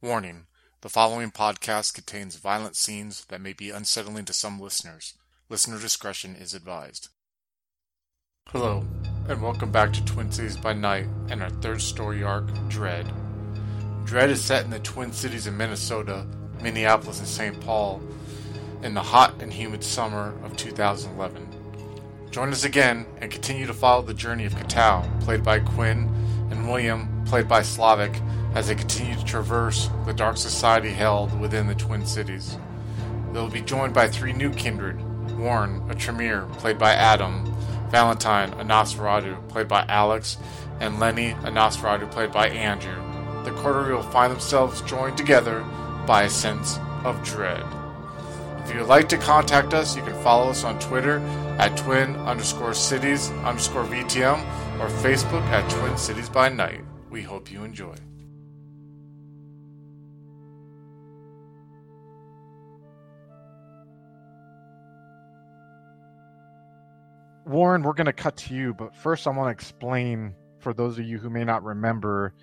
Warning: The following podcast contains violent scenes that may be unsettling to some listeners. Listener discretion is advised. Hello, and welcome back to Twin Cities by Night and our third story arc, Dread. Dread is set in the Twin Cities of Minnesota, Minneapolis, and St. Paul in the hot and humid summer of 2011. Join us again and continue to follow the journey of Katao, played by Quinn, and William, played by Slavic, as they continue to traverse the dark society held within the Twin Cities. They will be joined by three new kindred Warren, a Tremere, played by Adam, Valentine, a Nosferatu, played by Alex, and Lenny, a Nosferatu, played by Andrew. The coterie will find themselves joined together by a sense of dread. If you would like to contact us, you can follow us on Twitter at twin underscore cities underscore VTM or Facebook at Twin Cities by Night. We hope you enjoy. Warren, we're going to cut to you, but first I want to explain for those of you who may not remember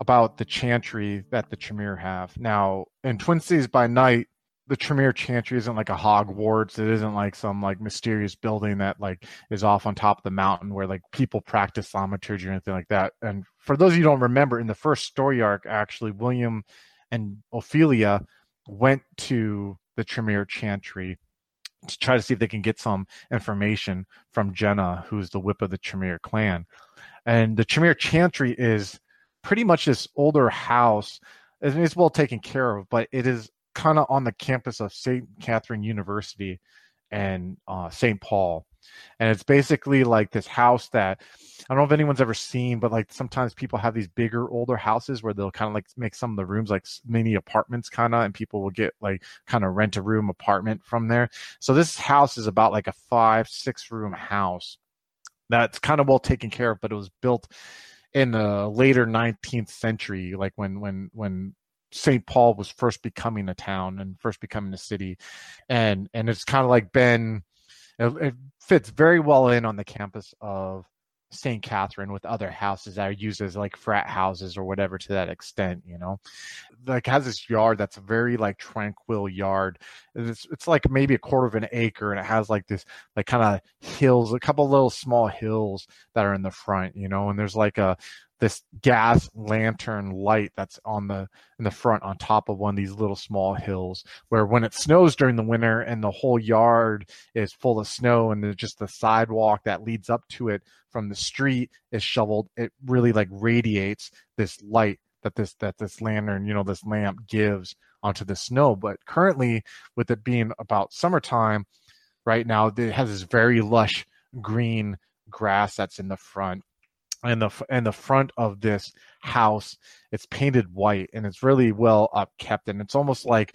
about the chantry that the Tremere have. Now, in Twin Cities by Night, the Tremere Chantry isn't like a Hogwarts. It isn't like some like mysterious building that like is off on top of the mountain where like people practice thaumaturgy or anything like that. And for those of you who don't remember, in the first story arc, actually, William and Ophelia went to the Tremere Chantry to try to see if they can get some information from Jenna, who's the whip of the Tremere clan. And the Tremere Chantry is pretty much this older house. It's well taken care of, but it is kind of on the campus of St. Catherine University and uh, St. Paul. And it's basically like this house that I don't know if anyone's ever seen, but like sometimes people have these bigger, older houses where they'll kind of like make some of the rooms like mini apartments, kind of, and people will get like kind of rent a room apartment from there. So this house is about like a five, six room house that's kind of well taken care of, but it was built in the later 19th century, like when when when St. Paul was first becoming a town and first becoming a city, and and it's kind of like been it, it, fits very well in on the campus of St. Catherine with other houses that are used as like frat houses or whatever to that extent, you know. Like has this yard that's a very like tranquil yard. It's it's like maybe a quarter of an acre and it has like this like kind of hills, a couple little small hills that are in the front, you know, and there's like a this gas lantern light that's on the in the front on top of one of these little small hills where when it snows during the winter and the whole yard is full of snow and just the sidewalk that leads up to it from the street is shoveled it really like radiates this light that this that this lantern you know this lamp gives onto the snow. But currently with it being about summertime right now it has this very lush green grass that's in the front and the and the front of this house it's painted white and it's really well upkept and it's almost like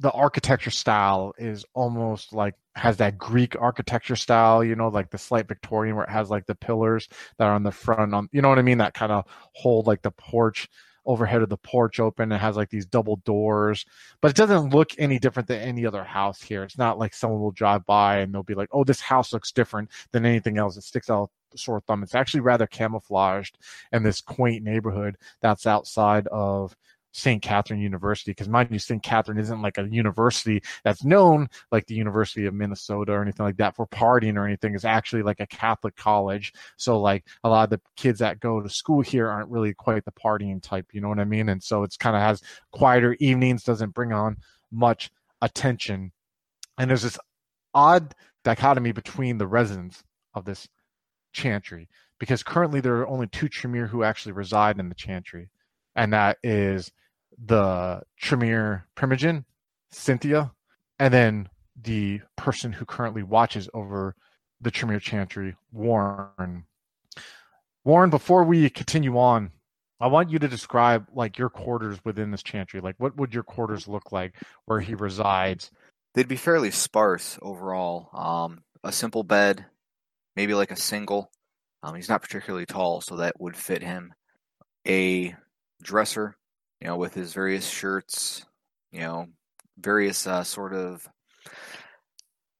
the architecture style is almost like has that Greek architecture style, you know, like the slight Victorian where it has like the pillars that are on the front on you know what I mean, that kind of hold like the porch overhead of the porch open. It has like these double doors, but it doesn't look any different than any other house here. It's not like someone will drive by and they'll be like, "Oh, this house looks different than anything else." It sticks out sore thumb. It's actually rather camouflaged in this quaint neighborhood that's outside of St. Catherine University. Because mind you, St. Catherine isn't like a university that's known like the University of Minnesota or anything like that for partying or anything. It's actually like a Catholic college. So like a lot of the kids that go to school here aren't really quite the partying type. You know what I mean? And so it's kind of has quieter evenings, doesn't bring on much attention. And there's this odd dichotomy between the residents of this chantry because currently there are only two Tremere who actually reside in the chantry, and that is the Tremere Primogen, Cynthia, and then the person who currently watches over the Tremere Chantry, Warren. Warren, before we continue on, I want you to describe like your quarters within this chantry. Like, what would your quarters look like where he resides? They'd be fairly sparse overall. Um, a simple bed, maybe like a single. Um, he's not particularly tall, so that would fit him. A dresser, you know, with his various shirts, you know, various uh, sort of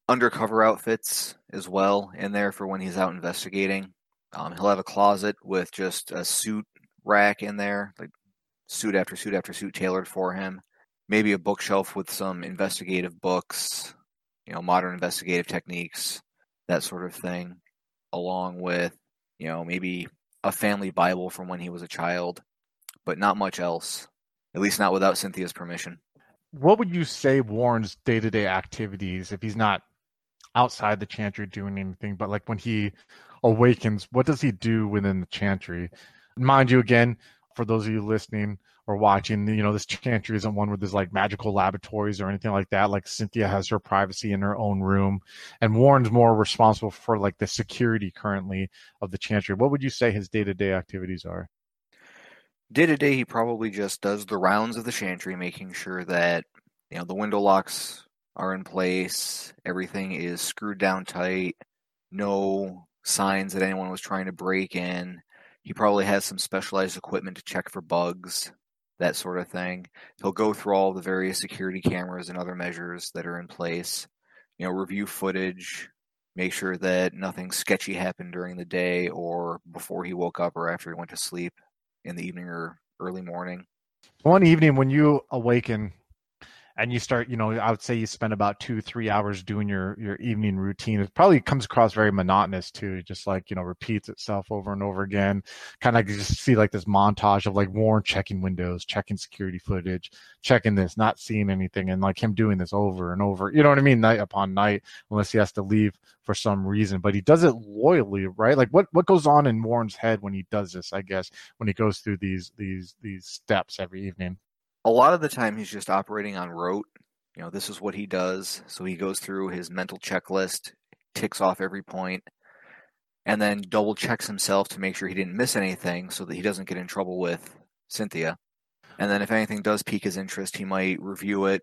undercover outfits as well in there for when he's out investigating. Um, he'll have a closet with just a suit rack in there, like suit after suit after suit tailored for him. Maybe a bookshelf with some investigative books, you know, modern investigative techniques, that sort of thing, along with, you know, maybe a family Bible from when he was a child, but not much else. At least not without Cynthia's permission. What would you say Warren's day to day activities if he's not outside the chantry doing anything, but like when he awakens, what does he do within the chantry? Mind you, again, for those of you listening or watching, you know, this chantry isn't one where there's like magical laboratories or anything like that. Like Cynthia has her privacy in her own room, and Warren's more responsible for like the security currently of the chantry. What would you say his day to day activities are? Day to day, he probably just does the rounds of the chantry, making sure that you know the window locks are in place, everything is screwed down tight, no signs that anyone was trying to break in. He probably has some specialized equipment to check for bugs, that sort of thing. He'll go through all the various security cameras and other measures that are in place, you know, review footage, make sure that nothing sketchy happened during the day or before he woke up or after he went to sleep in the evening or early morning. One evening when you awaken and you start you know i would say you spend about two three hours doing your your evening routine. It probably comes across very monotonous too. Just like you know repeats itself over and over again. Kind of just see like this montage of like warren checking windows checking security footage checking this not seeing anything and like him doing this over and over you know what i mean night upon night unless he has to leave for some reason. But he does it loyally right? Like what what goes on in warren's head when he does this i guess when he goes through these these these steps every evening a lot of the time he's just operating on rote. You know, this is what he does. So he goes through his mental checklist, ticks off every point, and then double checks himself to make sure he didn't miss anything so that he doesn't get in trouble with Cynthia. And then if anything does pique his interest, he might review it,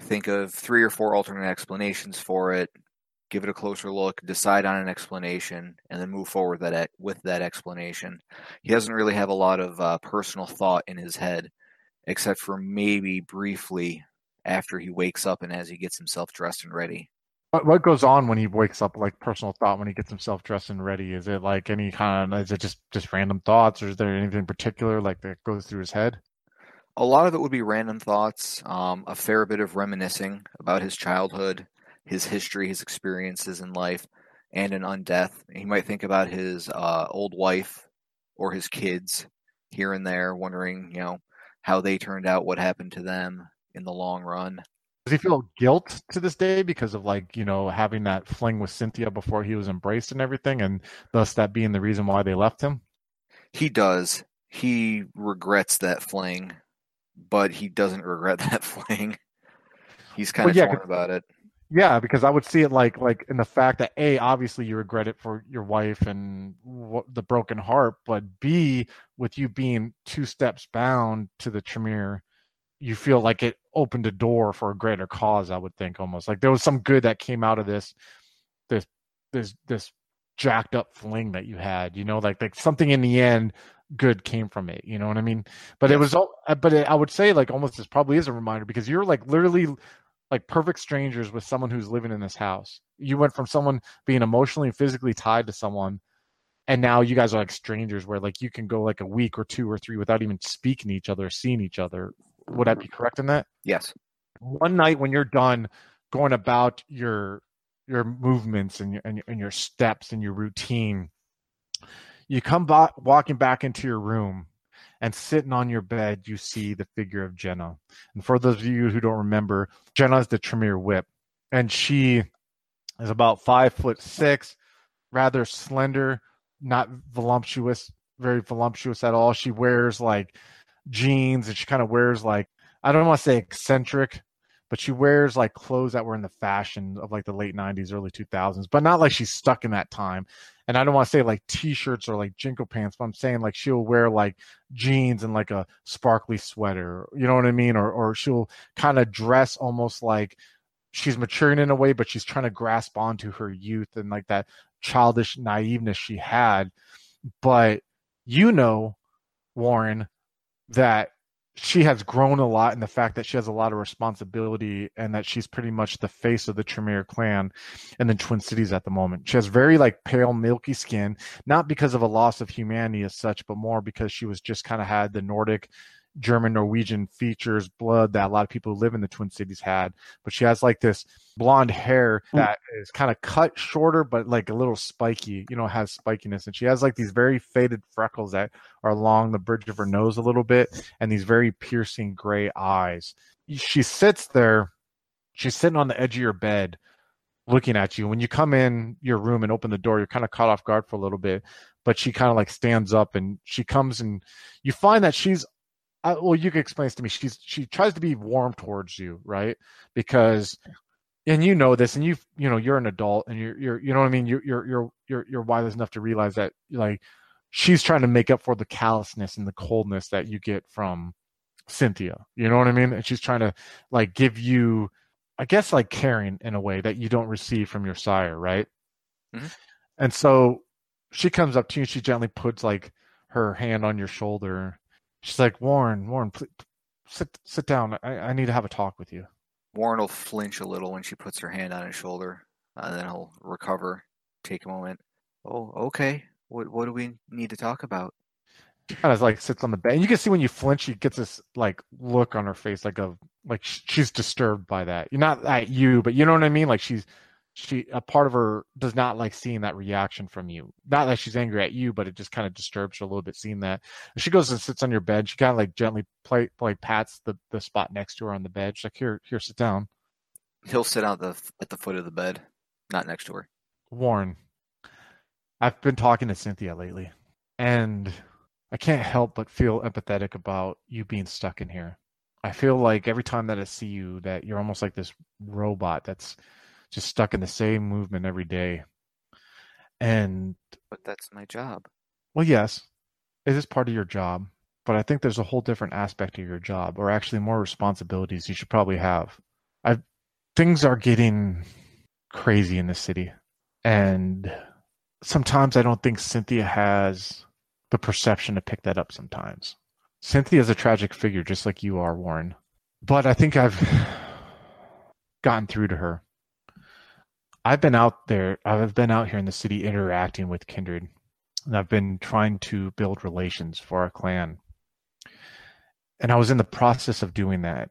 think of three or four alternate explanations for it, give it a closer look, decide on an explanation, and then move forward that with that explanation. He doesn't really have a lot of uh, personal thought in his head except for maybe briefly after he wakes up and as he gets himself dressed and ready. What what goes on when he wakes up? Like personal thought when he gets himself dressed and ready. Is it like any kind of? Is it just just random thoughts, or is there anything particular like that goes through his head? A lot of it would be random thoughts. Um, a fair bit of reminiscing about his childhood, his history, his experiences in life, and an undeath. He might think about his uh, old wife or his kids here and there, wondering, you know, how they turned out, what happened to them in the long run. Does he feel guilt to this day because of like you know having that fling with Cynthia before he was embraced and everything, and thus that being the reason why they left him? He does. He regrets that fling, but he doesn't regret that fling. He's kind well, of yeah, torn about it. Yeah, because I would see it like like in the fact that a obviously you regret it for your wife and the broken heart, but b with you being two steps bound to the Tremere, you feel like it opened a door for a greater cause. I would think almost like there was some good that came out of this this this this jacked up fling that you had. You know, like like something in the end good came from it. You know what I mean? But yes. it was all. But it, I would say like almost this probably is a reminder because you're like literally like perfect strangers with someone who's living in this house. You went from someone being emotionally and physically tied to someone and now you guys are like strangers where like you can go like a week or two or three without even speaking to each other seeing each other. Would i mm-hmm. be correct in that? Yes. One night when you're done going about your your movements and your and your, and your steps and your routine you come back walking back into your room and sitting on your bed, you see the figure of Jenna. And for those of you who don't remember, Jenna is the Tremere whip, and she is about five foot six, rather slender, not voluptuous, very voluptuous at all. She wears like jeans, and she kind of wears like I don't want to say eccentric, but she wears like clothes that were in the fashion of like the late 90s early 2000s but not like she's stuck in that time. And i don't want to say like t-shirts or like JNCO pants but i'm saying like she'll wear like jeans and like a sparkly sweater you know what i mean? Or or she'll kind of dress almost like she's maturing in a way but she's trying to grasp onto her youth and like that childish naiveness she had. But you know warren that she has grown a lot in the fact that she has a lot of responsibility and that she's pretty much the face of the Tremere clan and the Twin Cities at the moment. She has very like pale, milky skin, not because of a loss of humanity as such, but more because she was just kind of had the Nordic German Norwegian features, blood that a lot of people who live in the Twin Cities had. But she has like this blonde hair Hmm. that is kind of cut shorter, but like a little spiky, you know, has spikiness. And she has like these very faded freckles that are along the bridge of her nose a little bit and these very piercing gray eyes. She sits there, she's sitting on the edge of your bed looking at you. When you come in your room and open the door, you're kind of caught off guard for a little bit, but she kind of like stands up and she comes and you find that she's uh, well, you can explain this to me. She's she tries to be warm towards you, right? Because and you know this, and you you know you're an adult, and you're you're you know what I mean. You're you're you're you're you're wise enough to realize that like she's trying to make up for the callousness and the coldness that you get from Cynthia. You know what I mean? And she's trying to like give you, I guess, like caring in a way that you don't receive from your sire, right? Mhm. And so she comes up to you and she gently puts like her hand on your shoulder. She's like, Warren, Warren, please, sit sit down. I, I need to have a talk with you. Warren will flinch a little when she puts her hand on his shoulder, and then he'll recover, take a moment. Oh, okay. What what do we need to talk about? She kind of like sits on the bed. And you can see when you flinch, she gets this like look on her face, like a like she's disturbed by that. You're not at you, but you know what I mean. Like she's she a part of her does not like seeing that reaction from you. Not that she's angry at you, but it just kind of disturbs her a little bit seeing that. She goes and sits on your bed. She kind of like gently play like pats the the spot next to her on the bed. She's like, "Here, here, sit down." He'll sit out the at the foot of the bed, not next to her. Warren, I've been talking to Cynthia lately, and I can't help but feel empathetic about you being stuck in here. I feel like every time that I see you, that you're almost like this robot that's just stuck in the same movement every day. And But that's my job. well, yes, it is part of your job, but I think there's a whole different aspect of your job, or actually more responsibilities you should probably have. I things are getting crazy in the city, and sometimes I don't think Cynthia has the perception to pick that up. Sometimes Cynthia's a tragic figure, just like you are, Warren. But I think I've gotten through to her. I've been out there. I've been out here in the city interacting with kindred and I've been trying to build relations for our clan. And I was in the process of doing that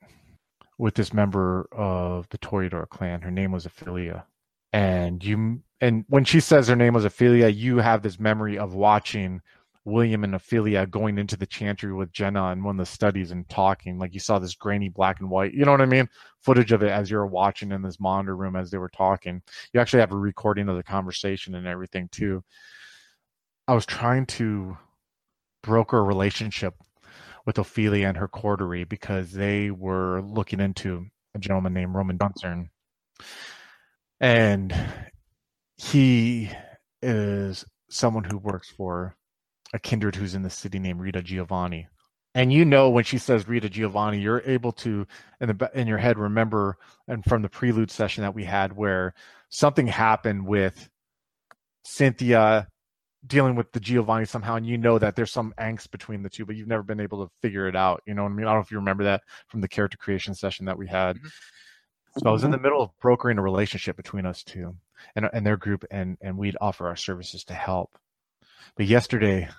with this member of the Toreador clan. Her name was Ophelia. And you and when she says her name was Ophelia, you have this memory of watching William and Ophelia going into the chantry with Jenna and one of the studies and talking. Like you saw this grainy black and white, you know what I mean? Footage of it as you're watching in this monitor room as they were talking. You actually have a recording of the conversation and everything too. I was trying to broker a relationship with Ophelia and her coterie because they were looking into a gentleman named Roman Duncern. And he is someone who works for a kindred who's in the city named Rita Giovanni. And you know when she says Rita Giovanni, you're able to in the in your head remember and from the prelude session that we had where something happened with Cynthia dealing with the Giovanni somehow, and you know that there's some angst between the two, but you've never been able to figure it out. You know what I mean? I don't know if you remember that from the character creation session that we had. Mhm. So I was in the middle of brokering a relationship between us two and and their group, and and we'd offer our services to help. But yesterday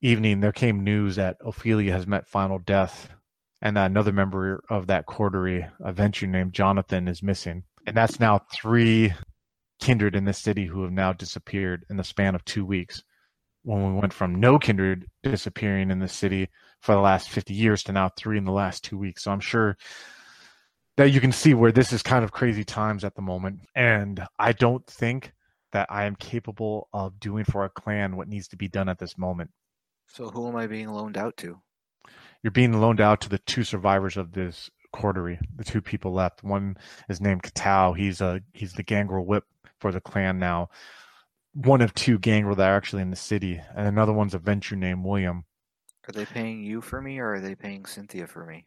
evening, there came news that Ophelia has met final death, and that another member of that coterie, a venture named Jonathan, is missing, and that's now three kindred in this city who have now disappeared in the span of two weeks. When we went from no kindred disappearing in the city for the last 50 years to now three in the last two weeks. So I'm sure that you can see where this is kind of crazy times at the moment. And I don't think that I am capable of doing for our clan what needs to be done at this moment. So who am I being loaned out to? You're being loaned out to the two survivors of this coterie, the two people left. One is named Katao. He's a he's the gangrel whip for the clan now. One of two gangrel that are actually in the city, and another one's a venture named William. Are they paying you for me, or are they paying Cynthia for me?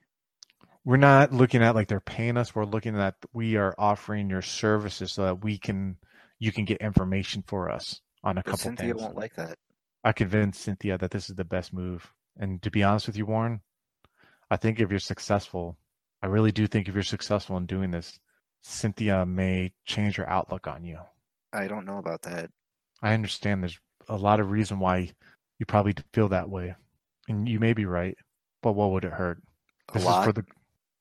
We're not looking at like they're paying us. We're looking at we are offering your services so that we can you can get information for us on a But couple Cynthia things. Cynthia won't like that. I convinced Cynthia that this is the best move. And to be honest with you, Warren, I think if you're successful, I really do think if you're successful in doing this, Cynthia may change her outlook on you. I don't know about that. I understand there's a lot of reason why you probably feel that way. And you may be right. But what would it hurt? A This lot. is for the.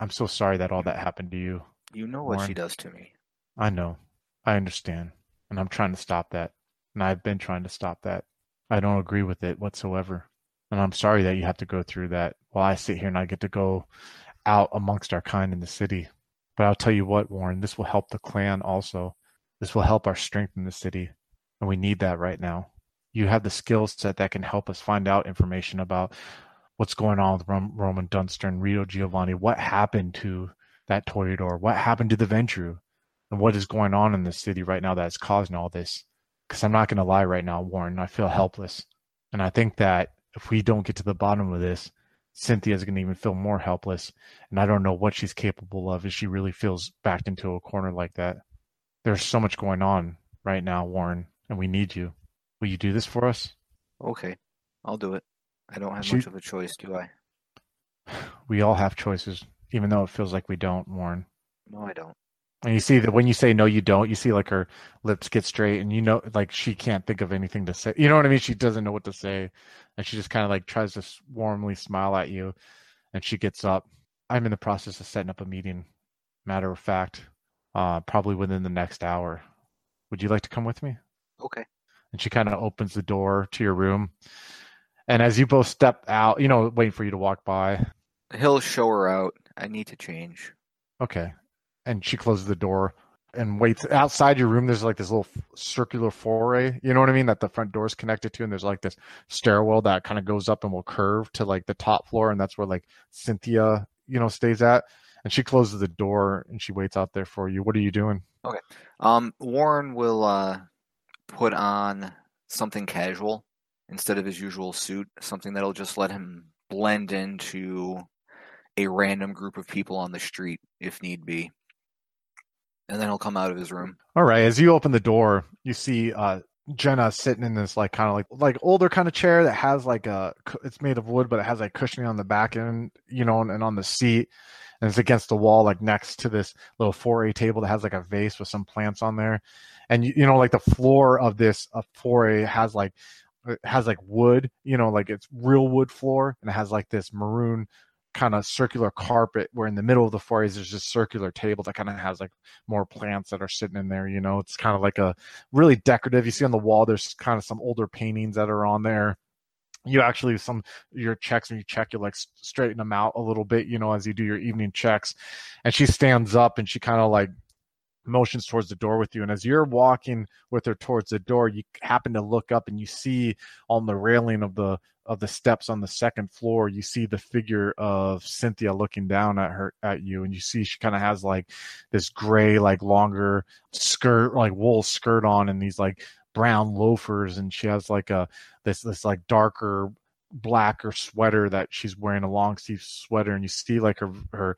I'm so sorry that all that happened to you. You know what Warren. she does to me. I know. I understand. And I'm trying to stop that. And I've been trying to stop that. I don't agree with it whatsoever. And I'm sorry that you have to go through that while I sit here and I get to go out amongst our kind in the city. But I'll tell you what, Warren, this will help the clan also. This will help our strength in the city. And we need that right now. You have the skill set that can help us find out information about what's going on with Rom- Roman Dunster and Rita Giovanni. What happened to that Toreador? What happened to the Ventrue? And what is going on in the city right now that's causing all this. Because I'm not going to lie right now, Warren, I feel helpless. And I think that if we don't get to the bottom of this, Cynthia's going to even feel more helpless. And I don't know what she's capable of if she really feels backed into a corner like that. There's so much going on right now, Warren, and we need you. Will you do this for us? Okay, I'll do it. I don't have She- much of a choice, do I? We all have choices, even though it feels like we don't, Warren. No, I don't. And you see that when you say no, you don't. You see like her lips get straight, and you know, like she can't think of anything to say. You know what I mean? She doesn't know what to say, and she just kind of like tries to warmly smile at you, and she gets up. I'm in the process of setting up a meeting. Matter of fact, uh, probably within the next hour. Would you like to come with me? Okay. And she kind of opens the door to your room, and as you both step out, you know, waiting for you to walk by. He'll show her out. I need to change. Okay. And she closes the door and waits outside your room. There's like this little circular foray, you know what I mean? That the front door is connected to. And there's like this stairwell that kind of goes up and will curve to like the top floor. And that's where like Cynthia, you know, stays at. And she closes the door and she waits out there for you. What are you doing? Okay. Um, Warren will uh put on something casual instead of his usual suit, something that'll just let him blend into a random group of people on the street if need be. And then he'll come out of his room. All right. As you open the door, you see uh, Jenna sitting in this like kind of like like older kind of chair that has like a it's made of wood, but it has like cushioning on the back end, you know, and, and on the seat, and it's against the wall, like next to this little 4A table that has like a vase with some plants on there, and you, you know, like the floor of this uh, 4A has like it has like wood, you know, like it's real wood floor, and it has like this maroon kind of circular carpet where in the middle of the 4As there's this circular table that kind of has like more plants that are sitting in there. You know, it's kind of like a really decorative. You see on the wall, there's kind of some older paintings that are on there. You actually some your checks when you check, you like straighten them out a little bit. You know, as you do your evening checks, and she stands up and she kind of like motions towards the door with you. And as you're walking with her towards the door, you happen to look up and you see on the railing of the of the steps on the second floor, you see the figure of Cynthia looking down at her at you, and you see she kind of has like this gray, like longer skirt, like wool skirt on, and these like brown loafers, and she has like a this this like darker blacker sweater that she's wearing a long sleeve sweater, and you see like her her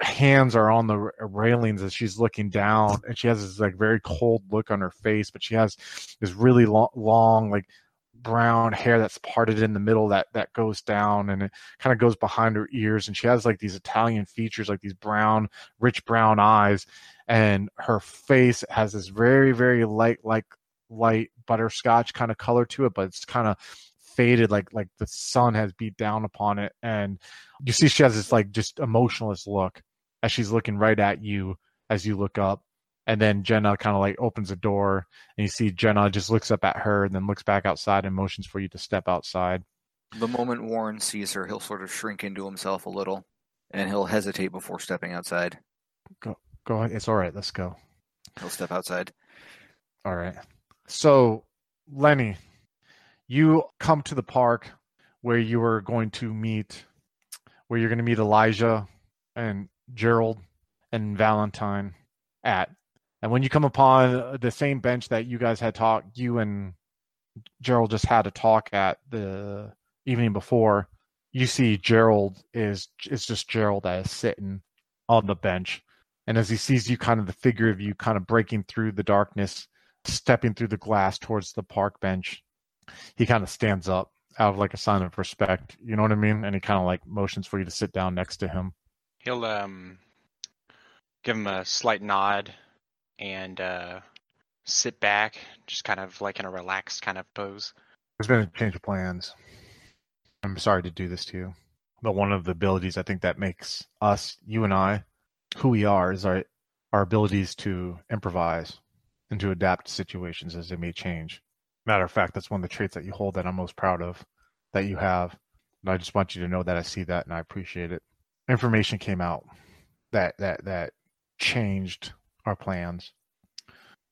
hands are on the uh, railings as she's looking down and she has this like very cold look on her face but she has this really long, long like brown hair that's parted in the middle that that goes down and it kind of goes behind her ears and she has like these italian features like these brown rich brown eyes and her face has this very very light like light butterscotch kind of color to it but it's kind of faded like like the sun has beat down upon it and you see she has this like just emotionless look as she's looking right at you as you look up and then jenna kind of like opens the door and you see jenna just looks up at her and then looks back outside and motions for you to step outside. The moment Warren sees her, he'll sort of shrink into himself a little and he'll hesitate before stepping outside. Go go ahead. It's all right. Let's go. He'll step outside. all right. So lenny you come to the park where you are going to meet where you're going to meet elijah and gerald and valentine at. And when you come upon the same bench that you guys had talked you and gerald just had a talk at the evening before you see gerald is is just gerald that is sitting on the bench. And as he sees you kind of the figure of you kind of breaking through the darkness stepping through the glass towards the park bench he kind of stands up out of like a sign of respect you know what i mean and he kind of like motions for you to sit down next to him He'll um give him a slight nod and uh sit back, just kind of like in a relaxed kind of pose. there's been a change of plans i'm sorry to do this to you but one of the abilities I think that makes us, you and I, who we are is our our abilities to improvise and to adapt to situations as they may change. Matter of fact, that's one of the traits that you hold that I'm most proud of that you have. And I just want you to know that I see that and I appreciate it. Information came out that that that changed our plans.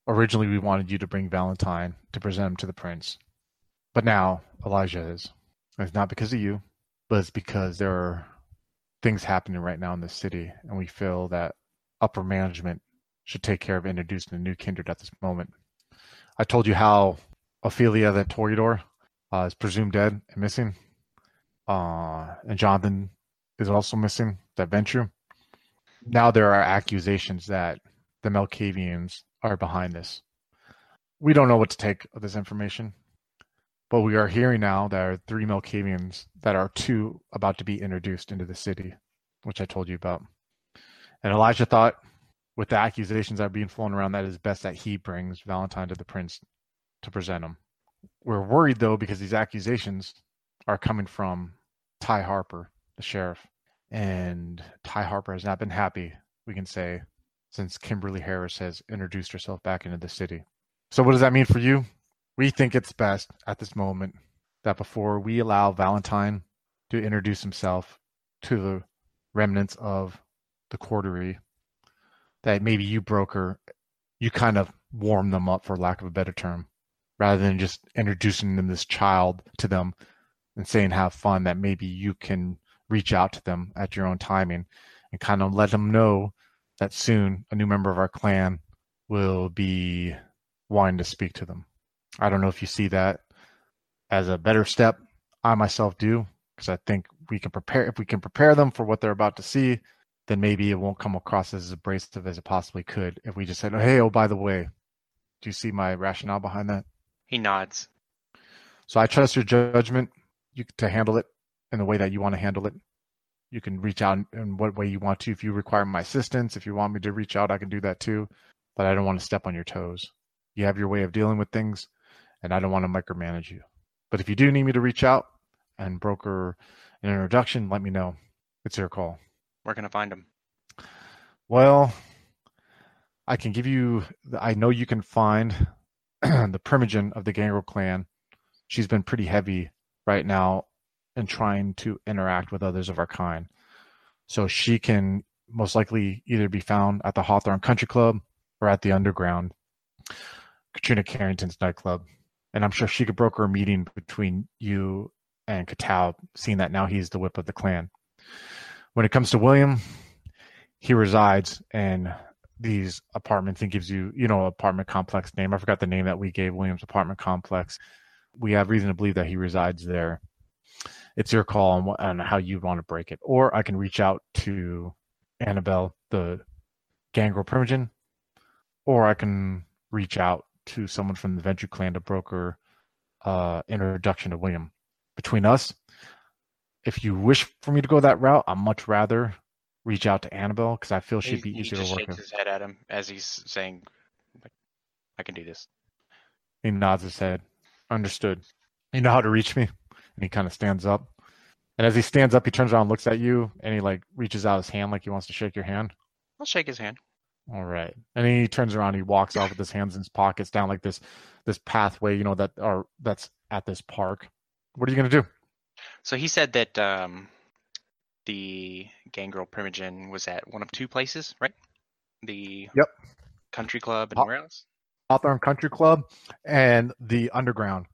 Originally we wanted you to bring Valentine to present him to the prince. But now Elijah is. And it's not because of you, but it's because there are things happening right now in the city and we feel that upper management should take care of introducing a new kindred at this moment. I told you how Ophelia, the Toreador, uh, is presumed dead and missing. Uh, and Jonathan is also missing, that venture. Now there are accusations that the Malkavians are behind this. We don't know what to take of this information, but we are hearing now there are three Malkavians that are two about to be introduced into the city, which I told you about. And Elijah thought, with the accusations that are being flown around, that it is best that he brings Valentine to the prince to present him. We're worried though because these accusations are coming from Ty Harper, the sheriff, and Ty Harper has not been happy. We can say since Kimberly Harris has introduced herself back into the city. So, what does that mean for you? We think it's best at this moment that before we allow Valentine to introduce himself to the remnants of the coterie that maybe you broker you kind of warm them up for lack of a better term rather than just introducing them this child to them and saying have fun that maybe you can reach out to them at your own timing and kind of let them know that soon a new member of our clan will be wanting to speak to them. I don't know if you see that as a better step. I myself do because I think we can prepare if we can prepare them for what they're about to see then maybe it won't come across as abrasive as it possibly could if we just said, "Hey, oh, by the way, do you see my rationale behind that?" He nods. So I trust your judgment you, to handle it in the way that you want to handle it. You can reach out in what way you want to. If you require my assistance, if you want me to reach out, I can do that too. But I don't want to step on your toes. You have your way of dealing with things, and I don't want to micromanage you. But if you do need me to reach out and broker an introduction, let me know. It's your call. Where can I find him? Well, I can give you. I know you can find the primogen of the Gangrel clan. She's been pretty heavy right now in trying to interact with others of our kind. So she can most likely either be found at the Hawthorne Country Club or at the Underground, Katrina Carrington's nightclub. And I'm sure she could broker a meeting between you and Katao, seeing that now he's the whip of the clan. When it comes to William, he resides in these apartments and gives you, you know, apartment complex name. I forgot the name that we gave William's apartment complex. We have reason to believe that he resides there. It's your call on, on how you want to break it. Or I can reach out to Annabelle, the Gangrel Primogen, or I can reach out to someone from the Venture clan to broker uh, introduction to William. Between us, if you wish for me to go that route, I'd much rather reach out to Annabelle because I feel she'd be he, easier he to work shakes with. his head at him as he's saying, "I can do this." He nods his head. Understood. You know how to reach me? And he kind of stands up. And as he stands up, he turns around, and looks at you, and he like reaches out his hand like he wants to shake your hand. I'll shake his hand. All right. And he turns around, he walks off with his hands in his pockets down like this this pathway, you know, that are that's at this park. What are you gonna do? So he said that um, the Gangrel Primogen was at one of two places, right? The Yep. country club and Ho- where else? Hawthorne Country Club and the Underground.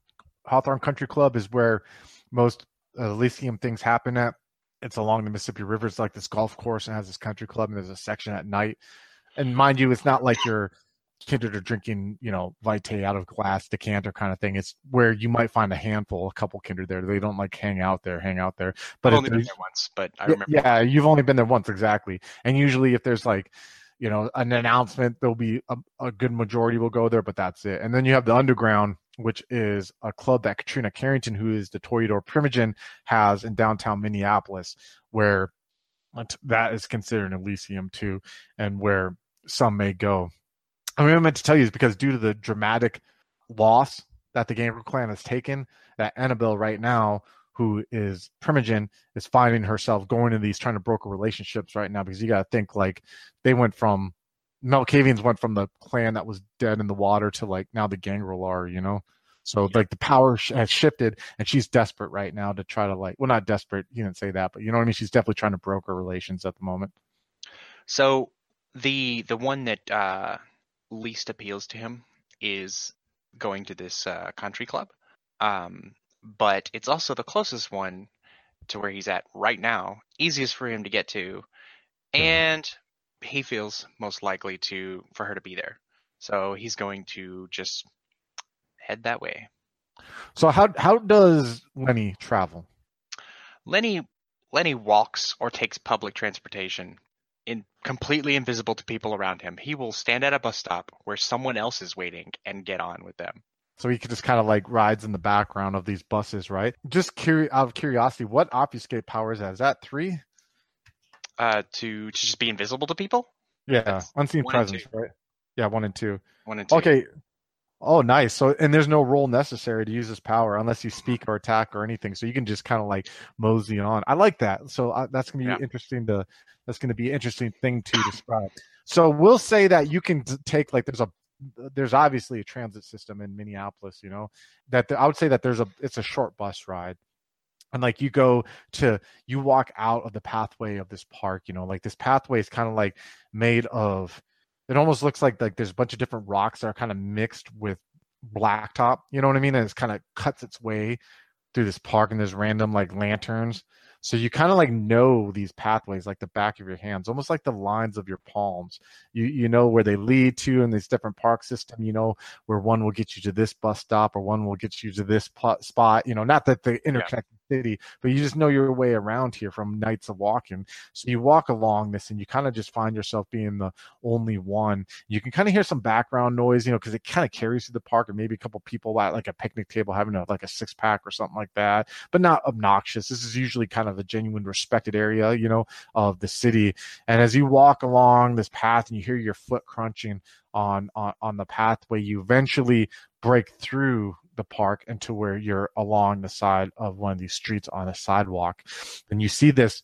Hawthorne Country Club is where most uh, Elysium things happen at. It's along the Mississippi River. It's like this golf course and has this country club, and there's a section at night. And mind you, it's not like your kindred are drinking, you know, Vitae out of glass decanter kind of thing. It's where you might find a handful, a couple kindred there. They don't like hang out there, hang out there. But I've only been there once, but I remember. yeah, you've only been there once exactly. And usually, if there's like, you know, an announcement, there'll be a, a good majority will go there, but that's it. And then you have the underground, which is a club that Katrina Carrington, who is the Toreador Primogen, has in downtown Minneapolis, where uh, that is considered an Elysium too, and where some may go. I mean, I meant to tell you is because due to the dramatic loss that the Gangrel clan has taken, that Annabelle right now, who is Primogen, is finding herself going into these trying to broker relationships right now because you got to think like they went from Malkavians went from the clan that was dead in the water to like now the Gangrel are, you know. So yeah. like the power sh- has shifted, and she's desperate right now to try to like, well, not desperate. You didn't say that, but you know what I mean. She's definitely trying to broker relations at the moment. So the the one that uh, least appeals to him is going to this uh, country club, um, but it's also the closest one to where he's at right now, easiest for him to get to, and he feels most likely to for her to be there. So he's going to just head that way. So how how does Lenny travel? Lenny Lenny walks or takes public transportation completely invisible to people around him. He will stand at a bus stop where someone else is waiting and get on with them. So he could just kind of like rides in the background of these buses, right? Just curi- out of curiosity, what obfuscate powers has that three? Uh, to, to just be invisible to people. Yeah, That's unseen presence, right? Yeah, one and two. One and two. Okay, Oh, nice. So, and there's no roll necessary to use this power unless you speak or attack or anything. So you can just kind of like mosey on. I like that. So uh, that's gonna be yeah. interesting to. That's gonna be an interesting thing to describe. So we'll say that you can take like there's a there's obviously a transit system in Minneapolis. You know that the, I would say that there's a it's a short bus ride and like you go to you walk out of the pathway of this park you know like this pathway is kind of like made of it almost looks like like there's a bunch of different rocks that are kind of mixed with blacktop. You know what I mean? And it's kind of cuts its way through this park, and there's random like lanterns. So you kind of like know these pathways like the back of your hands, almost like the lines of your palms. You you know where they lead to in this different park system. You know where one will get you to this bus stop or one will get you to this spot. You know, not that they interconnect city, but you just know your way around here from nights of walking. So you walk along this and you kind of just find yourself being the only one. You can kind of hear some background noise, you know, because it kind of carries through the park and maybe a couple people at like a picnic table having a, like a six pack or something like that, but not obnoxious. This is usually kind of a genuine respected area, you know, of the city. And as you walk along this path and you hear your foot crunching on, on, on the pathway, you eventually break through the park and to where you're along the side of one of these streets on a sidewalk. And you see this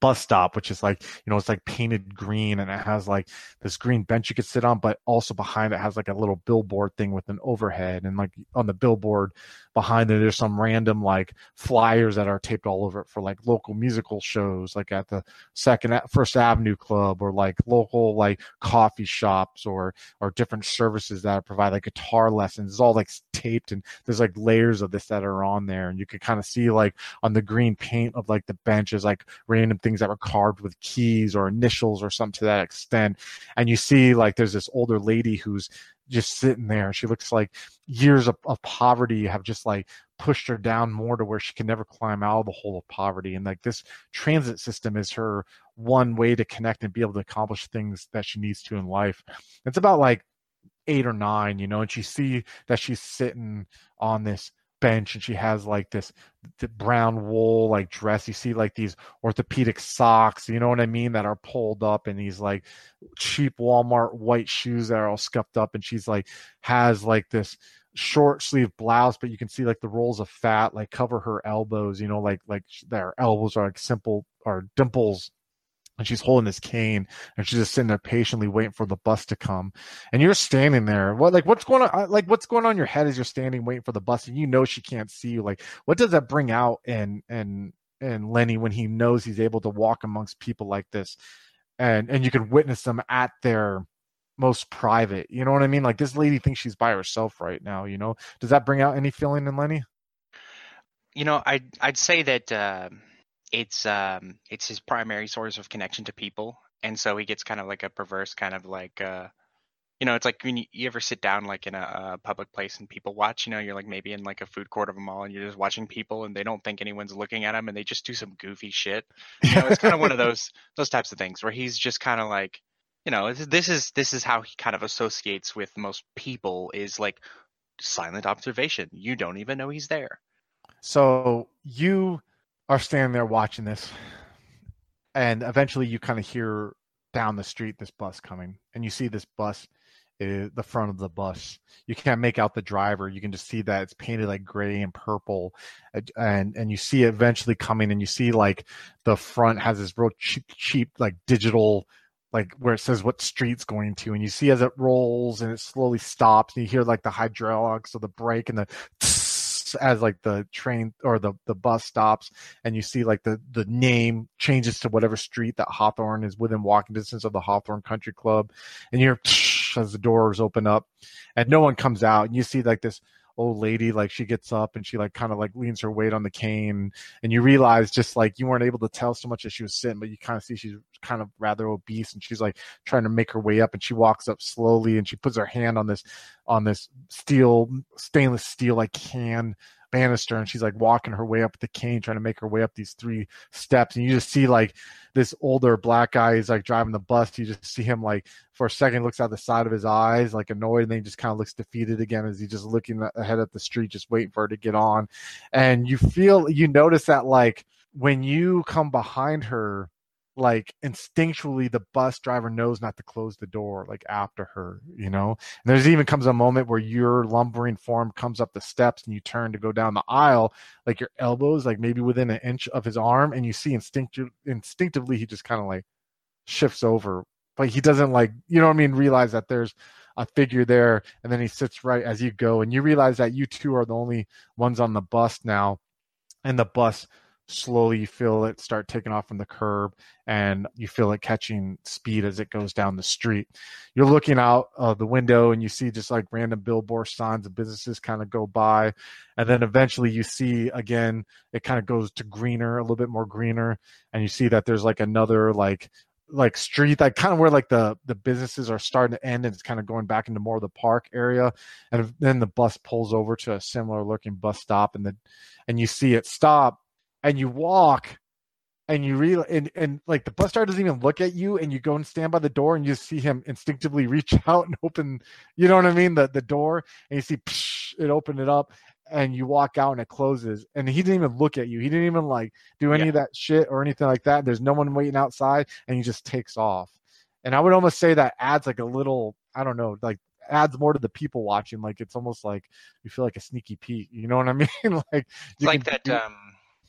bus stop, which is like, you know, it's like painted green and it has like this green bench you could sit on, but also behind it has like a little billboard thing with an overhead. And like on the billboard behind it, there's some random like flyers that are taped all over it for like local musical shows, like at the second, first Avenue Club or like local like coffee shops or, or different services that provide like guitar lessons. It's all like taped and there's like layers of this that are on there. And you could kind of see like on the green paint of like the benches, like random things that were carved with keys or initials or something to that extent. And you see like there's this older lady who's just sitting there. She looks like years of, of poverty have just like pushed her down more to where she can never climb out of the hole of poverty. And like this transit system is her one way to connect and be able to accomplish things that she needs to in life. It's about like eight or nine, you know, and you see that she's sitting on this bench and she has like this brown wool like dress. You see like these orthopedic socks you know what i mean that are pulled up and these like cheap walmart white shoes that are all scuffed up and she's like has like this short sleeve blouse but you can see like the rolls of fat like cover her elbows you know like like their elbows are like simple or dimples and she's holding this cane and she's just sitting there patiently waiting for the bus to come. And you're standing there. What like what's going on like what's going on in your head as you're standing waiting for the bus and you know she can't see you? Like what does that bring out in and and lenny when he knows he's able to walk amongst people like this? And and you can witness them at their most private you know what i mean? Like this lady thinks she's by herself right now you know? Does that bring out any feeling in lenny? You know i'd i'd say that uh it's um it's his primary source of connection to people and so he gets kind of like a perverse kind of like uh you know it's like when you, you ever sit down like in a, a, public place and people watch you know you're like maybe in like a food court of a mall and you're just watching people and they don't think anyone's looking at them and they just do some goofy shit. You know it's kind of one of those those types of things where he's just kind of like you know this is this is how he kind of associates with most people is like silent observation. You don't even know he's there. So you are standing there watching this, and eventually you kind of hear down the street this bus coming, and you see this bus is the front of the bus. You can't make out the driver. You can just see that it's painted like gray and purple, eh, and and you see it eventually coming, and you see like the front has this real cheap, cheap like digital like where it says what street's going to and you see as it rolls and it slowly stops and you hear like the hydraulics of the brake and the as like the train or the the bus stops and you see like the the name changes to whatever street that Hawthorne is within walking distance of the Hawthorne Country Club and you're as the doors open up and no one comes out and you see like this old lady like she gets up and she like kind of like leans her weight on the cane and you realize just like you weren't able to tell so much as she was sitting but you kind of see she's kind of rather obese and she's like trying to make her way up and she walks up slowly and she puts her hand on this on this steel stainless steel like can banister and she's like walking her way up the cane trying to make her way up these three steps and you just see like this older black guy is like driving the bus you just see him like for a second looks out the side of his eyes like annoyed and then he just kind of looks defeated again as he's just looking ahead at the street just waiting for her to get on and you feel you notice that like when you come behind her like instinctually the bus driver knows not to close the door like after her you know? And there's even comes a moment where your lumbering form comes up the steps and you turn to go down the aisle like your elbows like maybe within an inch of his arm and you see instinctive instinctively he just kind of like shifts over. But he doesn't like you know what i mean? Realize that there's a figure there and then he sits right as you go and you realize that you two are the only ones on the bus now and the bus slowly you feel it start taking off from the curb and you feel it catching speed as it goes down the street. You're looking out uh, the window and you see just like random billboard signs of businesses kind of go by and then eventually you see again it kind of goes to greener a little bit more greener and you see that there's like another like like street like kind of where like the the businesses are starting to end and it's kind of going back into more of the park area and then the bus pulls over to a similar looking bus stop and then and you see it stop and you walk and you real and, and like the bus driver doesn't even look at you and you go and stand by the door and you see him instinctively reach out and open you know what i mean? The the door and you see psh, it open it up and you walk out and it closes. And he didn't even look at you. He didn't even like do any yeah. of that shit or anything like that. There's no one waiting outside and he just takes off. And i would almost say that adds like a little i don't know like adds more to the people watching. Like it's almost like you feel like a sneaky peek. You know what i mean? Like it's like that do, um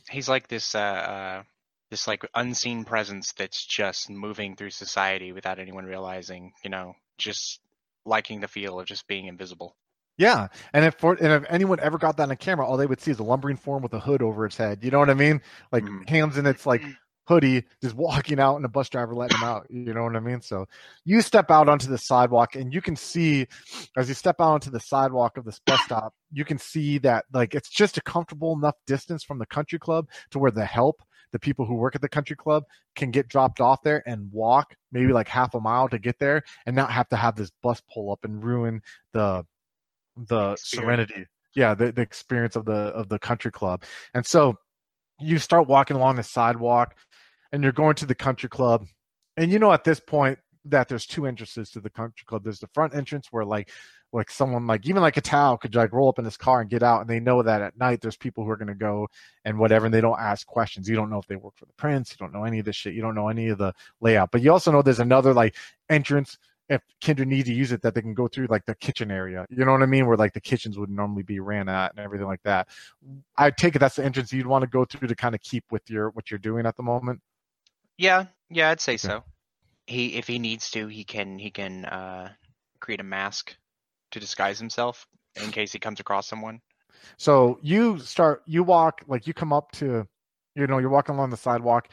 he's like this uh, uh, this like unseen presence that's just moving through society without anyone realizing. You know, just liking the feel of just being invisible. Yeah, and if for, and if anyone ever got that on camera, all they would see is a lumbering form with a hood over its head. You know what I mean? Like mm. hands in its like hoodie, just walking out, and a bus driver letting him out. You know what I mean? So you step out onto the sidewalk, and you can see as you step out onto the sidewalk of this bus stop, you can see that like it's just a comfortable enough distance from the country club to where the help the people who work at the country club can get dropped off there and walk maybe like half a mile to get there and not have to have this bus pull up and ruin the the serenity yeah the, the experience of the of the country club and so you start walking along the sidewalk and you're going to the country club and you know at this point that there's two entrances to the country club. There's the front entrance where like like someone like even like a towel could like roll up in his car and get out and they know that at night there's people who are going to go and whatever and they don't ask questions. You don't know if they work for the prince you don't know any of this shit you don't know any of the layout. But you also know there's another like entrance if kindred need to use it that they can go through like the kitchen area. You know what i mean? Where like the kitchens would normally be ran at and everything like that. I take it that's the entrance you'd want to go through to kind of keep with your what you're doing at the moment yeah, yeah, I'd say so. He, if he needs to, he can he can uh, create a mask to disguise himself in case he comes across someone. So you start, you walk like you come up to, you know, you're walking along the sidewalk,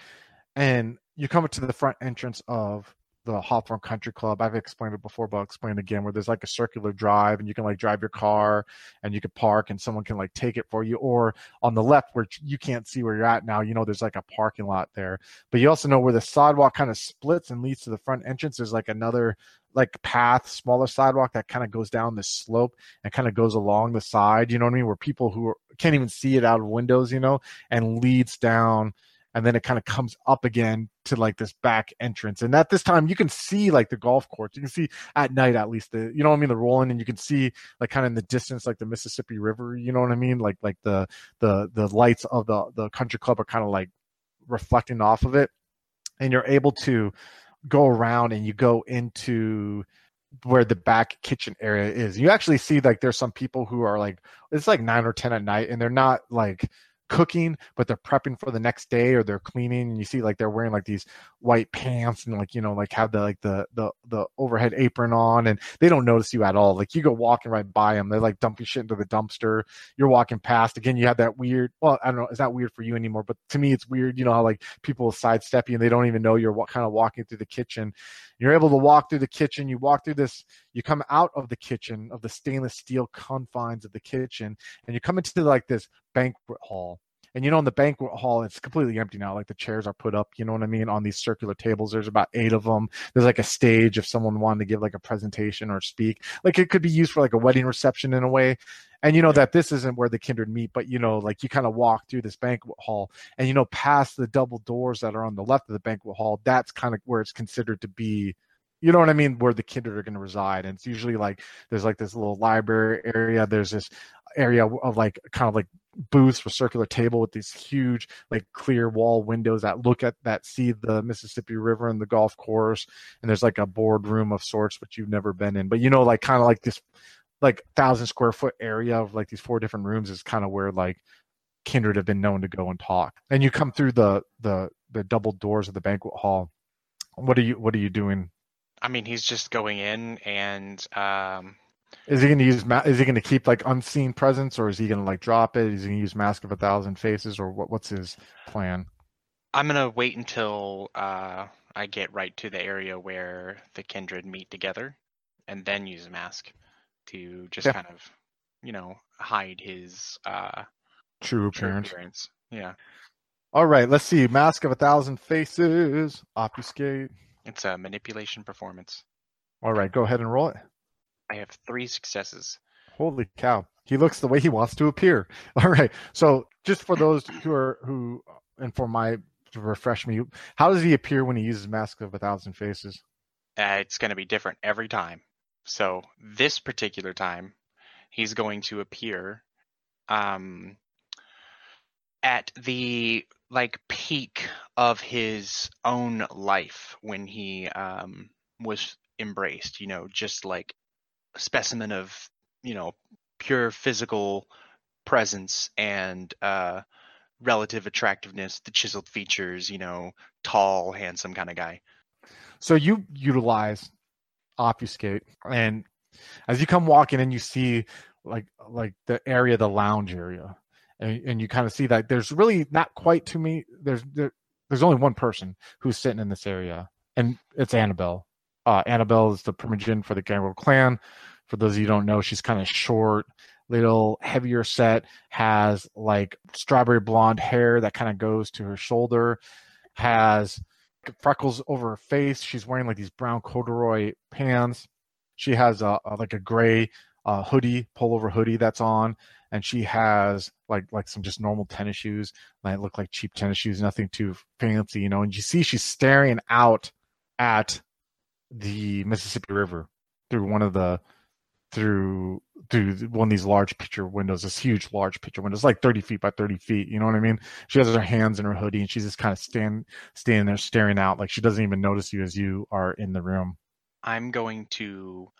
and you come up to the front entrance of the Hawthorne Country Club. I've explained it before, but I'll explain again. Where there's like a circular drive, and you can like drive your car, and you can park, and someone can like take it for you. Or on the left, where you can't see where you're at now, you know there's like a parking lot there. But you also know where the sidewalk kind of splits and leads to the front entrance. There's like another like path, smaller sidewalk that kind of goes down this slope and kind of goes along the side. You know what I mean? Where people who are, can't even see it out of windows, you know, and leads down and then it kind of comes up again to like this back entrance. And at this time, you can see like the golf course. You can see at night, at least the, you know what I mean, the rolling, and you can see like kind of in the distance, like the Mississippi River. You know what I mean? Like like the the the lights of the the country club are kind of like reflecting off of it, and you're able to go around and you go into where the back kitchen area is. You actually see like there's some people who are like it's like nine or ten at night, and they're not like cooking, but they're prepping for the next day or they're cleaning and you see like they're wearing like these white pants and like, you know, like have the like the the the overhead apron on and they don't notice you at all. Like you go walking right by them, they're like dumping shit into the dumpster. You're walking past. Again, you have that weird well, I don't know, it's not weird for you anymore, but to me it's weird, you know, how like people sidestep you and they don't even know you're what kind of walking through the kitchen. You're able to walk through the kitchen, you walk through this. You come out of the kitchen of the stainless steel confines of the kitchen and you come into like this banquet hall and you know in the banquet hall it's completely empty now like the chairs are put up you know what i mean on these circular tables there's about eight of them there's like a stage if someone wanted to give like a presentation or speak like it could be used for like a wedding reception in a way and you know that this isn't where the kindred meet but you know like you kind of walk through this banquet hall and you know past the double doors that are on the left of the banquet hall that's kind of where it's considered to be you know what I mean, where the kindred are going to reside. And it's usually like there's like this little library area. There's this area of like kind of like booths with circular table with these huge like clear wall windows that look at that see the Mississippi River and the golf course. And there's like a boardroom of sorts, which you've never been in. But you know, like kind of like this like thousand square foot area of like these four different rooms is kind of where like kindred have been known to go and talk. And you come through the the the double doors of the banquet hall. What are you what are you doing I mean, he's just going in and um, is he going to use? Is he going to keep like unseen presence, or is he going to like drop it? Is he going to use Mask of a Thousand Faces, or what? What's his plan? I'm gonna wait until uh, I get right to the area where the kindred meet together, and then use a mask to just yeah. kind of, you know, hide his uh, true appearance. True appearance. Yeah. All right, let's see. Mask of a Thousand Faces. Obfuscate. It's a manipulation performance. All right, go ahead and roll it. I have three successes. Holy cow. He looks the way he wants to appear. All right. So just for those who are who and for my to refresh me, how does he appear when he uses Mask of a Thousand Faces? Uh, it's going to be different every time. So this particular time, he's going to appear um, at the like peak of his own life when he um, was embraced. You know, just like specimen of you know pure physical presence and uh, relative attractiveness, the chiseled features. You know, tall, handsome kind of guy. So you utilize obfuscate, and as you come walking in, you see like like the area, the lounge area and, and you kind of see that there's really not quite too many. There's there, there's only one person who's sitting in this area, and it's Annabelle. Uh, Annabelle is the primogen for the Gangrel clan. For those of you who don't know, she's kind of short, little heavier set, has like strawberry blonde hair that kind of goes to her shoulder, has freckles over her face. She's wearing like these brown corduroy pants. She has a, a like a gray uh, hoodie, pullover hoodie that's on, and she has like like some just normal tennis shoes that look like cheap tennis shoes, nothing too fancy, you know. And you see she's staring out at the Mississippi River through one of the through through one of these large picture windows, this huge large picture window. It's like 30 feet by 30 feet. You know what I mean? She has her hands in her hoodie and she's just kind of stand standing there staring out like she doesn't even notice you as you are in the room. I'm going to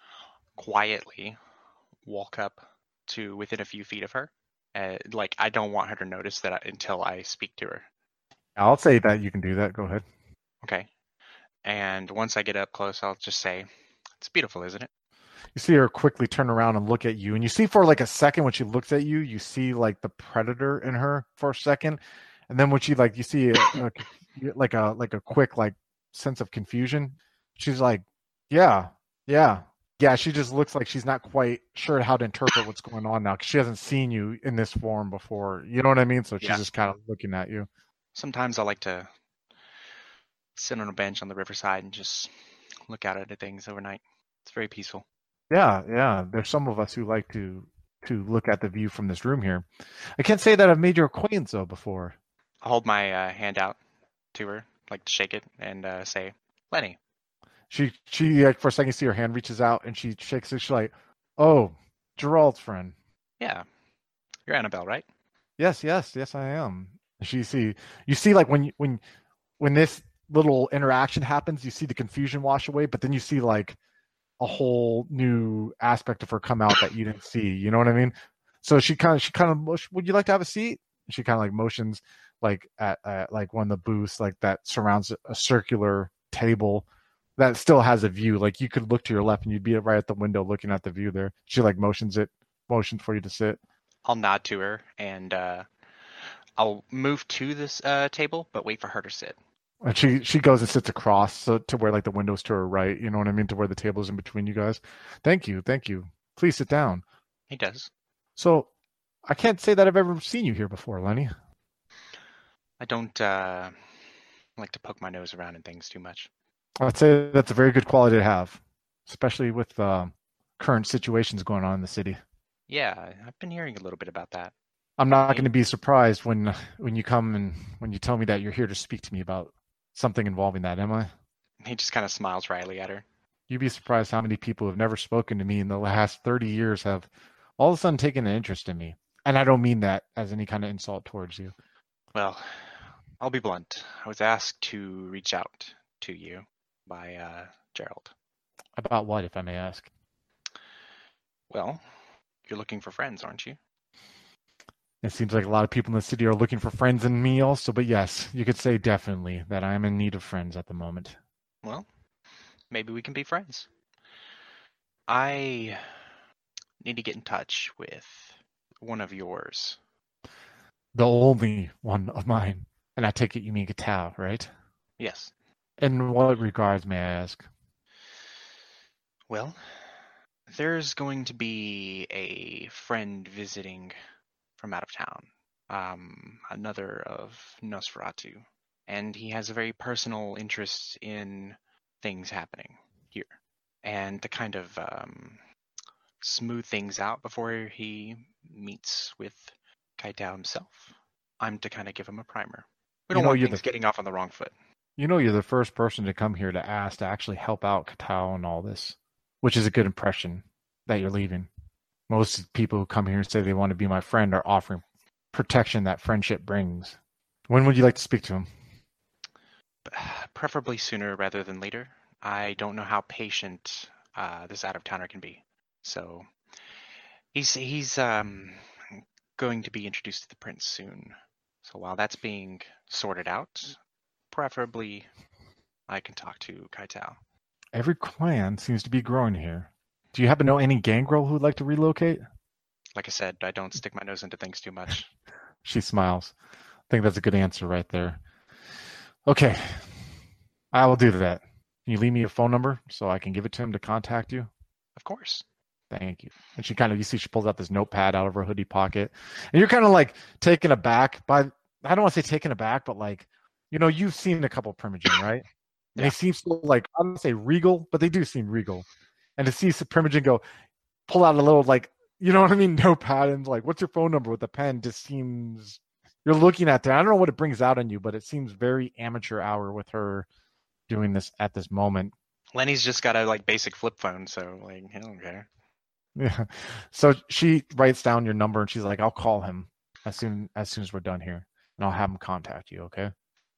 quietly walk up to within a few feet of her. Uh, like I don't want her to notice that until I speak to her. I'll say that you can do that. Go ahead. Okay. And once I get up close, I'll just say, "It's beautiful, isn't it?" You see her quickly turn around and look at you, and you see for like a second when she looks at you, you see like the predator in her for a second, and then when she like you see a, a, like a like a quick like sense of confusion. She's like, "Yeah, yeah, yeah, she just looks like she's not quite sure how to interpret what's going on now because she hasn't seen you in this form before. You know what I mean? So she's yeah. just kind of looking at you. Sometimes I like to sit on a bench on the riverside and just look out at things overnight. It's very peaceful. Yeah, yeah. There's some of us who like to to look at the view from this room here. I can't say that I've made your acquaintance though before. I'll hold my uh, hand out to her, like to shake it, and uh, say, "Lenny, she she like for a second you see her hand reaches out and she shakes it. She's like, "Oh, Gerald's friend." Yeah, you're Annabelle, right? Yes, yes, yes, I am. She see you see like when when when this little interaction happens, you see the confusion wash away, but then you see like a whole new aspect of her come out that you didn't see. You know what I mean? So she kind of she kind of would you like to have a seat? She kind of like motions like at, at like one of the booths like that surrounds a circular table that still has a view. Like you could look to your left and you'd be right at the window looking at the view there. She like motions it, motions for you to sit. I'll nod to her and uh, I'll move to this uh, table, but wait for her to sit. And she she goes and sits across so to where like the windows to her right. You know what I mean? To where the table is in between you guys. Thank you, thank you. Please sit down. He does. So, I can't say that I've ever seen you here before, Lenny. I don't uh, like to poke my nose around in things too much. I'd say that's a very good quality to have, especially with uh, current situations going on in the city. Yeah, I've been hearing a little bit about that. I'm not going to be surprised when when you come and when you tell me that you're here to speak to me about something involving that, am I? He just kind of smiles wryly at her. You'd be surprised how many people who have never spoken to me in the last 30 years have all of a sudden taken an interest in me. And I don't mean that as any kind of insult towards you. Well, I'll be blunt. I was asked to reach out to you by uh, Gerald. About what, if I may ask? Well, you're looking for friends, aren't you? It seems like a lot of people in the city are looking for friends and me also, but yes, you could say definitely that I am in need of friends at the moment. Well, maybe we can be friends. I need to get in touch with one of yours. The only one of mine. And I take it you mean Gatal, right? Yes. In what regards, may I ask? Well, there's going to be a friend visiting from out of town, um, another of Nosferatu, and he has a very personal interest in things happening here. And to kind of um, smooth things out before he meets with Kaitao himself, I'm to kind of give him a primer. We don't You know, want you're things the- getting off on the wrong foot. You know, you're the first person to come here to ask to actually help out Katao and all this, which is a good impression that you're leaving. Most people who come here and say they want to be my friend are offering protection that friendship brings. When would you like to speak to him? Preferably sooner rather than later. I don't know how patient uh, this out of towner can be. So he's he's um, going to be introduced to the prince soon. So while that's being sorted out, preferably I can talk to Kaitao. Every clan seems to be growing here. Do you happen to know any gangrel who'd like to relocate? Like I said, I don't stick my nose into things too much. She smiles. I think that's a good answer right there. Okay, I will do that. Can you leave me a phone number so I can give it to him to contact you? Of course. Thank you. And she kind of, you see, she pulls out this notepad out of her hoodie pocket, and you're kind of like taken aback by. I don't want to say taken aback, but like, you know, you've seen a couple of Primogen, right? And Yeah. they seem so like I don't say regal, but they do seem regal. And to see Primogen go, pull out a little like, you know what I mean, notepad and like, what's your phone number with the pen? Just seems you're looking at that. I don't know what it brings out on you, but it seems very amateur hour with her doing this at this moment. Lenny's just got a like basic flip phone, so like I don't care. Yeah. So she writes down your number and she's like, I'll call him as soon as soon as we're done here. And I'll have him contact you, okay?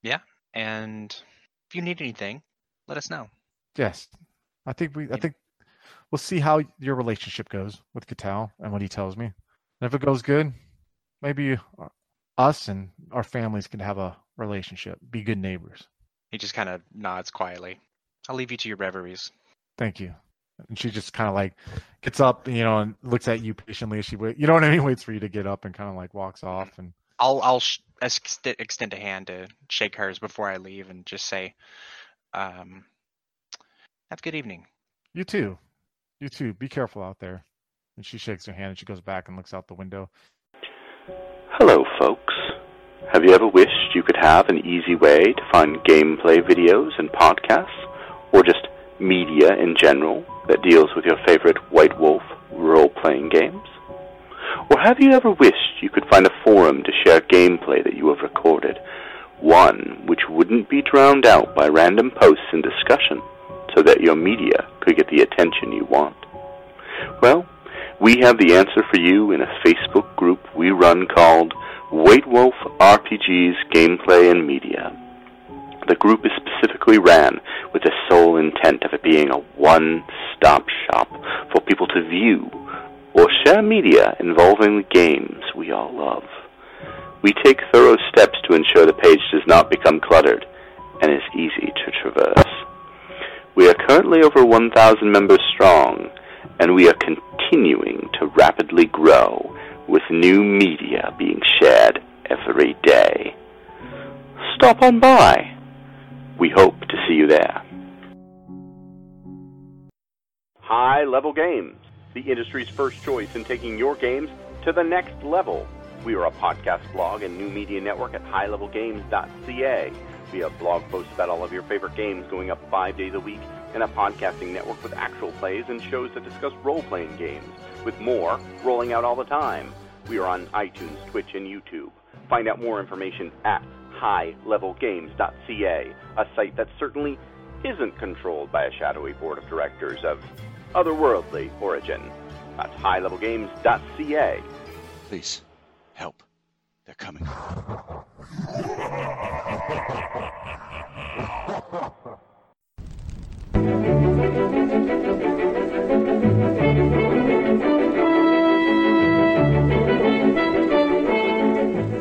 Yeah. And if you need anything, let us know. Yes. I think we I think we'll see how your relationship goes with Katal and what he tells me. And if it goes good, maybe uh, us and our families can have a relationship, be good neighbors. He just kind of nods quietly. I'll leave you to your reveries. Thank you. And she just kind of like gets up, you know, and looks at you patiently as she wait. You know what I mean? Waits for you to get up and kind of like walks off. And I'll I'll sh- extend a hand to shake hers before I leave and just say, um, "Have a good evening." you too, you too. Be careful out there. And she shakes her hand and she goes back and looks out the window. Hello, folks. Have you ever wished you could have an easy way to find gameplay videos and podcasts, or just media in general that deals with your favorite White Wolf role playing games? Or have you ever wished you could find a forum to share gameplay that you have recorded, one which wouldn't be drowned out by random posts and discussion, so that your media could get the attention you want? Well, we have the answer for you in a Facebook group we run called White Wolf RPGs Gameplay and Media. The group is specifically ran with the sole intent of it being a one stop shop for people to view or share media involving the games we all love. We take thorough steps to ensure the page does not become cluttered and is easy to traverse. We are currently over 1,000 members strong, and we are continuing to rapidly grow with new media being shared every day. Stop on by. We hope to see you there. High Level Games, the industry's first choice in taking your games to the next level. We are a podcast blog and new media network at highlevelgames.ca. Have blog posts about all of your favorite games going up five days a week, and a podcasting network with actual plays and shows that discuss role playing games, with more rolling out all the time. We are on iTunes, Twitch, and YouTube. Find out more information at highlevelgames.ca, a site that certainly isn't controlled by a shadowy board of directors of otherworldly origin. That's highlevelgames.ca. Please, coming.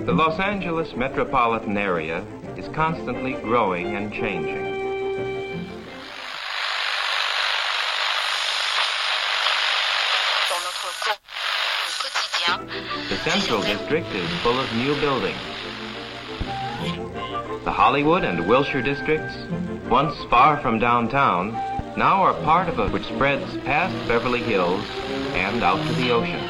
The Los Angeles metropolitan area is constantly growing and changing. The Central District is full of new buildings. The Hollywood and Wilshire districts, once far from downtown, now are part of a which spreads past Beverly Hills and out to the ocean.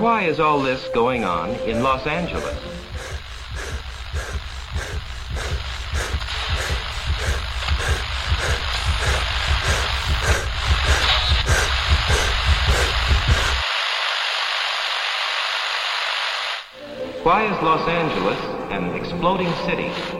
Why is all this going on in Los Angeles? Why is Los Angeles an exploding city?